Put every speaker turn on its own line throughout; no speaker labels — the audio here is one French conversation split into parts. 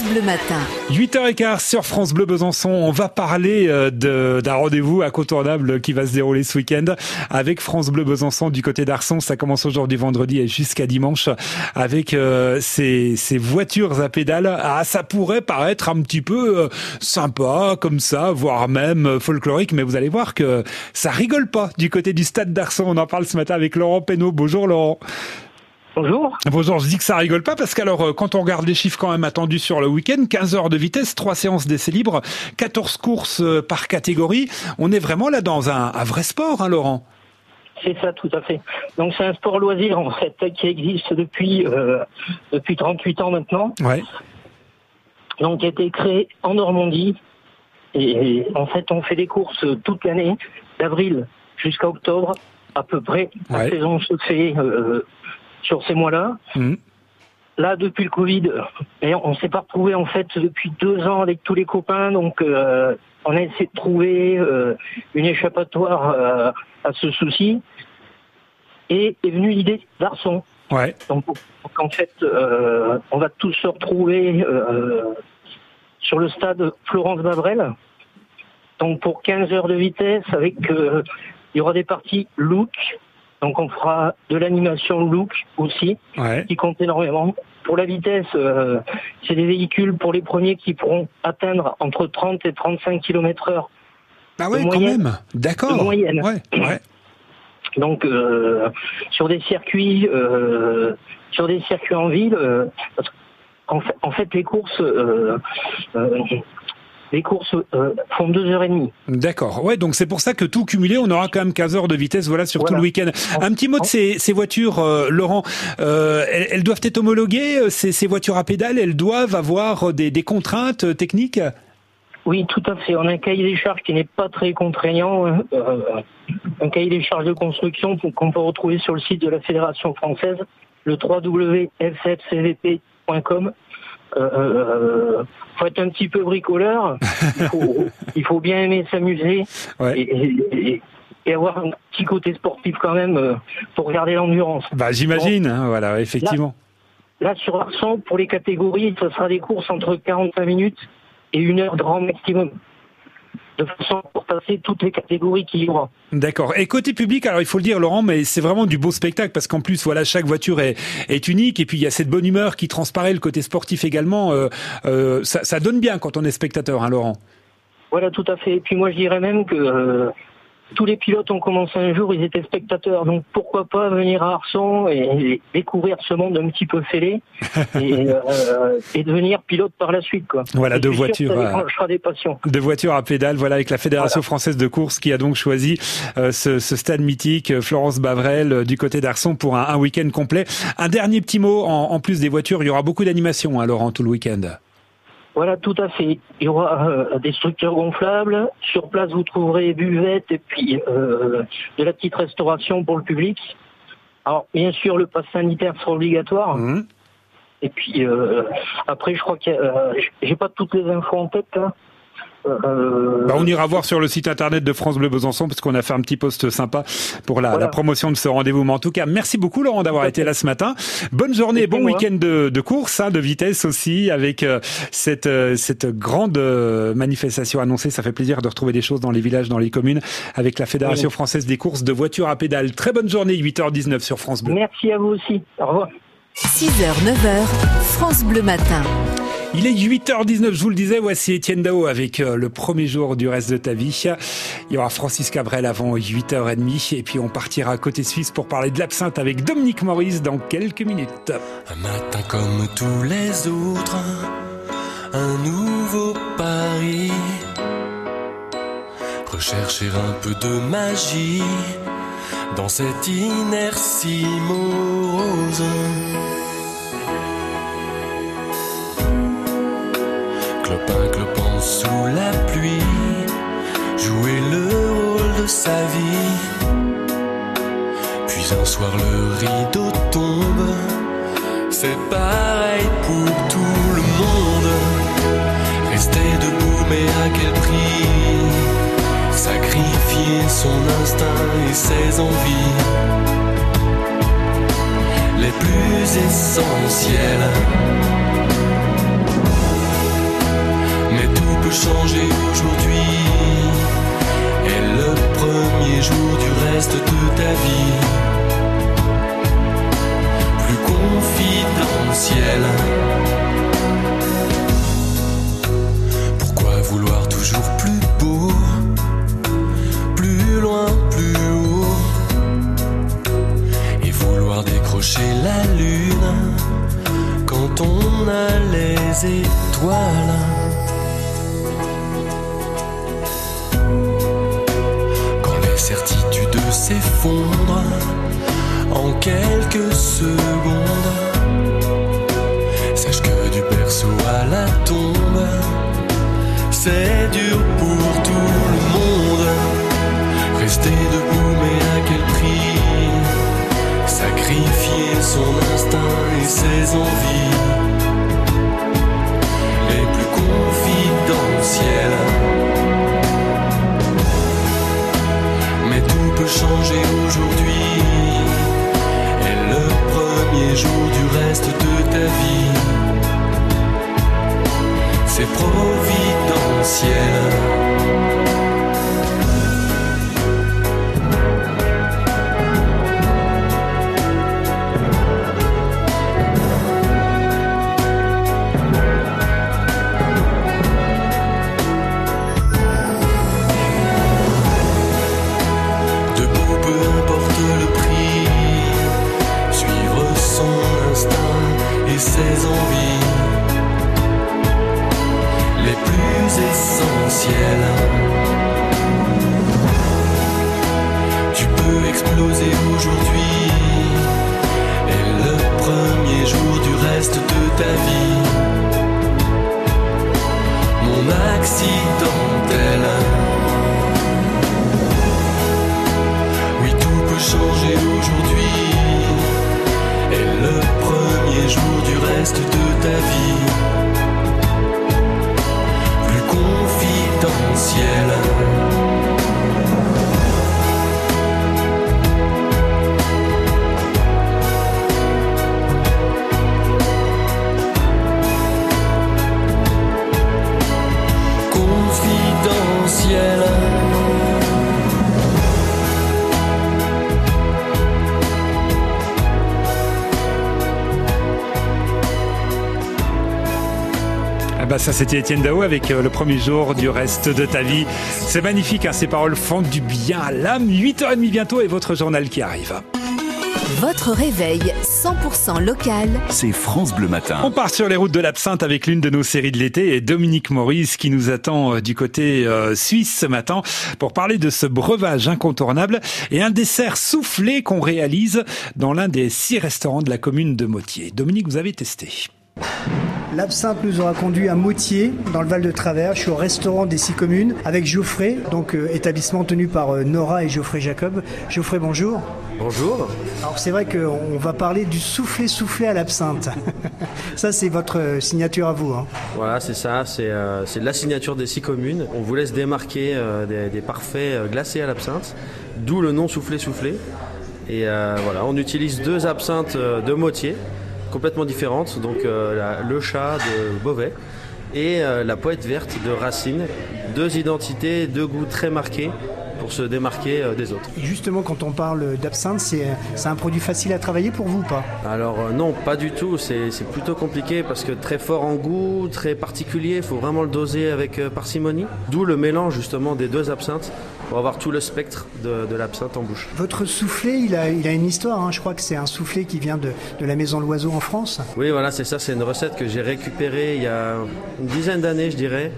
France Bleu Matin.
8h15 sur France Bleu Besançon. On va parler euh, d'un rendez-vous incontournable qui va se dérouler ce week-end avec France Bleu Besançon du côté d'Arson. Ça commence aujourd'hui vendredi et jusqu'à dimanche avec euh, ces, ces, voitures à pédales. Ah, ça pourrait paraître un petit peu euh, sympa comme ça, voire même folklorique, mais vous allez voir que ça rigole pas du côté du stade d'Arson. On en parle ce matin avec Laurent Penaud. Bonjour Laurent.
Bonjour.
Bonjour, je dis que ça rigole pas parce qu'alors euh, quand on regarde les chiffres quand même attendus sur le week-end, 15 heures de vitesse, 3 séances d'essai libre, 14 courses euh, par catégorie, on est vraiment là dans un, vrai sport, hein, Laurent
c'est ça, tout à fait. Donc c'est un sport loisir en fait qui existe depuis euh, depuis 38 ans maintenant.
Ouais.
Donc qui a été créé en Normandie et en fait on fait des courses toute l'année, d'avril jusqu'à octobre à peu près. La saison se fait sur ces mois-là. Mhm. Là, depuis le Covid, et on s'est pas retrouvé en fait depuis deux ans avec tous les copains, donc euh, on a essayé de trouver euh, une échappatoire euh, à ce souci. Et est venue l'idée d'Arson.
Ouais.
Donc, en fait, on va tous se retrouver sur le stade Florence Babrel. Donc pour 15 heures de vitesse, avec il y aura des parties look, donc on fera de l'animation look aussi, qui compte énormément. Pour la vitesse, euh, c'est des véhicules pour les premiers qui pourront atteindre entre 30 et 35 km heure.
Ah ouais, quand même. D'accord.
Moyenne.
Ouais,
Donc euh, sur des circuits, euh, sur des circuits en ville, en fait, en, fait, les courses les courses euh, font deux heures et demie.
D'accord. Ouais, donc c'est pour ça que tout cumulé, on aura quand même 15 heures de vitesse, voilà, sur tout le week-end. Un petit mot de ces, ces voitures, euh, Laurent. Euh, elles, doivent être homologuées, ces, ces, voitures à pédales, elles doivent avoir des, des contraintes techniques?
Oui, tout à fait. On a un cahier des charges qui n'est pas très contraignant, un cahier des charges de construction qu'on peut retrouver sur le site de la Fédération française, le www.f7cvp.com. Euh, euh, faut être un petit peu bricoleur. il, faut, bien aimer s'amuser et, avoir un petit côté sportif quand même euh, pour regarder l'endurance.
Bah, j'imagine, hein, voilà, effectivement.
Là, sur Arson, pour les catégories, ce sera des courses entre 45 minutes et une heure grand maximum de façon pour passer toutes les catégories qu'il y aura.
D'accord. Et côté public, alors il faut le dire, Laurent, mais c'est vraiment du beau spectacle parce qu'en plus, voilà, chaque voiture est, est unique et puis il y a cette bonne humeur qui transparaît, le côté sportif également. Euh, euh, ça, ça, donne bien quand on est spectateur, hein, Laurent?
Voilà, tout à fait. Et puis moi, je dirais même que euh, tous les pilotes ont commencé un jour, ils étaient spectateurs. Donc pourquoi pas venir à Arson et, découvrir ce monde un petit peu fêlé et, euh, et, devenir pilote par la suite. Quoi.
Voilà, deux voitures.
Euh, des passions.
Deux voitures à pédale, voilà, avec la Fédération française de course qui a donc choisi euh, ce, ce, stade mythique, Florence Bavrel, euh, du côté d'Arson, pour un, un week-end complet. Un dernier petit mot, en, en plus des voitures, il y aura beaucoup d'animation, hein, Laurent, tout le week-end.
Voilà, tout à fait. Il y aura euh, des structures gonflables. Sur place, vous trouverez buvettes et puis euh, de la petite restauration pour le public. Alors, bien sûr, le pass sanitaire sera obligatoire. Mmh. Et puis euh, après, je crois que j'ai pas toutes les infos en tête. Hein.
Euh, bah, on ira voir sur le site internet de France Bleu Besançon parce qu'on a fait un petit post sympa pour la, promotion de ce rendez-vous. Mais en tout cas, merci beaucoup Laurent d'avoir été là ce matin. Bonne journée, bon week-end de, course, hein, de vitesse aussi, avec euh, cette euh, cette grande manifestation annoncée. Ça fait plaisir de retrouver des choses dans les villages, dans les communes, avec la Fédération française des courses de voitures à pédales. Très bonne journée, 8h19 sur France Bleu.
Merci à vous aussi. Au revoir.
6h, 9h, France Bleu Matin.
Il est 8h19, je vous le disais, voici Étienne Dao avec euh, le premier jour du reste de ta vie. Il y aura Francis Cabrel avant 8h30 et puis on partira côté Suisse pour parler de l'absinthe avec Dominique Maurice dans quelques minutes.
Un matin comme tous les autres, un nouveau pari. Rechercher un peu de magie dans cette inertie morose. Sa vie. Puis un soir le rideau tombe, c'est pareil pour tout le monde. Rester debout mais à quel prix? Sacrifier son instinct et ses envies les plus essentielles peut changer aujourd'hui. Et le premier jour du reste de ta vie. Plus confidentiel. En quelques secondes, sache que du berceau à la tombe, c'est dur pour tout le monde. Rester debout, mais à quel prix? Sacrifier son instinct et ses envies premier jour du reste de ta vie, c'est providentiel. Ses envies les plus essentielles. Tu peux exploser aujourd'hui et le premier jour du reste de ta vie.
Ah bah ça c'était Étienne Dao avec euh, le premier jour du reste de ta vie. C'est magnifique, hein, ces paroles font du bien à l'âme. 8h30 bientôt et votre journal qui arrive.
Votre réveil 100% local.
C'est France Bleu Matin.
On part sur les routes de l'absinthe avec l'une de nos séries de l'été et Dominique Maurice qui nous attend euh, du côté euh, suisse ce matin pour parler de ce breuvage incontournable et un dessert soufflé qu'on réalise dans l'un des six restaurants de la commune de Motier. Dominique, vous avez testé.
L'absinthe nous aura conduit à Moutier, dans le Val de Travers. Je suis au restaurant des six communes avec Geoffrey, donc euh, établissement tenu par euh, Nora et Geoffrey Jacob. Geoffrey, bonjour.
Bonjour.
Alors c'est vrai qu'on va parler du soufflé soufflé à l'absinthe. ça c'est votre euh, signature à vous. hein.
Voilà, c'est ça, c'est euh, la signature des six communes. On vous laisse démarquer des, des parfaits glacés à l'absinthe, d'où le nom soufflé soufflé. Et voilà, on utilise deux absinthes de Motier, complètement différentes, donc euh, la- le chat de Beauvais et euh, la poète verte de Racine. Deux identités, deux goûts très marqués pour se démarquer euh, des autres.
Et justement quand on parle d'absinthe, c'est c'est un produit facile à travailler pour vous ou pas?
Alors non, pas du tout. C'est c'est plutôt compliqué parce que très fort en goût, très particulier. Il faut vraiment le doser avec parcimonie. D'où le mélange justement des deux absinthes pour avoir tout le spectre de, de l'absinthe en bouche.
Votre soufflé, il a, il a une histoire. hein. Je crois que c'est un soufflé qui vient de, de la Maison Loiseau en France.
Oui, voilà, c'est ça. C'est une recette que j'ai récupérée il y a une dizaine d'années, je dirais,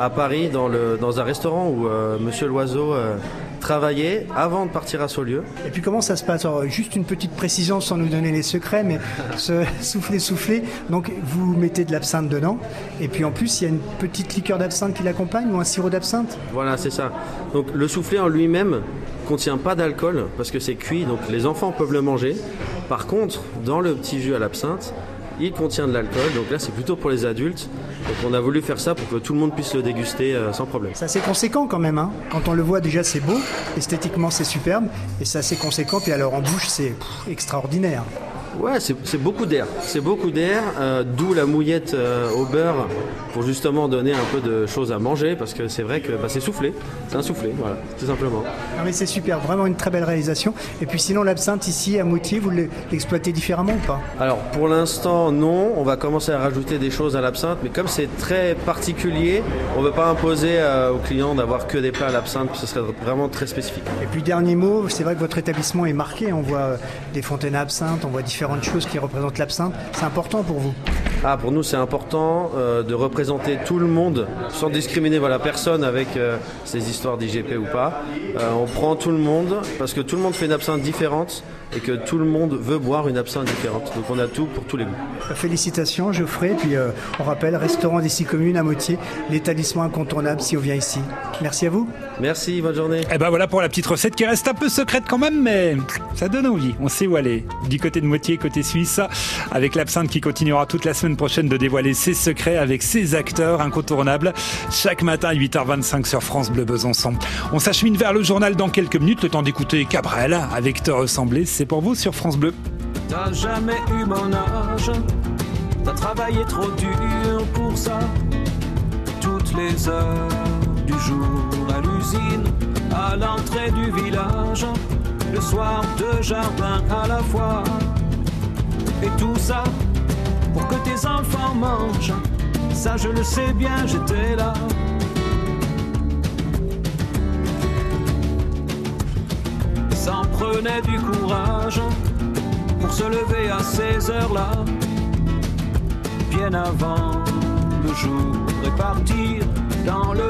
à Paris, dans, le, dans un restaurant où euh, Monsieur Loiseau euh, travaillait avant de partir à Saulieu.
Et puis comment ça se passe Alors, Juste une petite précision sans nous donner les secrets, mais ce soufflé soufflé, donc vous mettez de l'absinthe dedans, et puis en plus il y a une petite liqueur d'absinthe qui l'accompagne ou un sirop d'absinthe?
Voilà, c'est ça. Donc le soufflé en lui-même contient pas d'alcool parce que c'est cuit, donc les enfants peuvent le manger. Par contre, dans le petit jus à l'absinthe, il contient de l'alcool, donc là c'est plutôt pour les adultes. Donc on a voulu faire ça pour que tout le monde puisse le déguster euh, sans problème.
C'est assez conséquent quand même. Hein. Quand on le voit déjà c'est beau, esthétiquement c'est superbe, et c'est assez conséquent, puis alors en bouche c'est extraordinaire.
Ouais, c'est beaucoup d'air. C'est beaucoup d'air, euh, d'où la mouillette euh, au beurre pour justement donner un peu de choses à manger parce que c'est vrai que bah, c'est soufflé. C'est un soufflé, voilà, tout simplement.
Ah mais c'est super, vraiment une très belle réalisation. Et puis sinon, l'absinthe ici à Moutier, vous l'exploitez différemment ou pas?
Alors pour l'instant, non. On va commencer à rajouter des choses à l'absinthe, mais comme c'est très particulier, on ne veut pas imposer euh, aux clients d'avoir que des plats à l'absinthe, ce serait vraiment très spécifique.
Et puis dernier mot, c'est vrai que votre établissement est marqué. On voit des fontaines à absinthe, on voit différents de choses qui représentent l'absinthe. C'est important pour vous
ah, Pour nous, c'est important euh, de représenter tout le monde sans discriminer voilà, personne avec euh, ces histoires d'IGP ou pas. Euh, on prend tout le monde parce que tout le monde fait une absinthe différente et que tout le monde veut boire une absinthe différente. Donc on a tout pour tous les goûts.
Félicitations Geoffrey, puis on rappelle, restaurant des six communes à Motier, l'établissement incontournable si on vient ici. Merci à vous.
Merci, bonne journée. Et
eh ben voilà pour la petite recette qui reste un peu secrète quand même, mais ça donne envie. On sait où aller. Du côté de Moitié, côté suisse, avec l'absinthe qui continuera toute la semaine prochaine de dévoiler ses secrets avec ses acteurs incontournables. Chaque matin à 8h25 sur France Bleu Besançon. On s'achemine vers le journal dans quelques minutes, le temps d'écouter Cabrel avec Te ressembler. C'est pour vous sur France Bleu.
T'as jamais eu mon âge, t'as travaillé trop dur pour ça. Toutes les heures du jour à l'usine, à l'entrée du village, le soir deux jardins à la fois. Et tout ça pour que tes enfants mangent. Ça, je le sais bien, j'étais là. Prenait du courage pour se lever à ces heures-là, bien avant le jour et partir dans le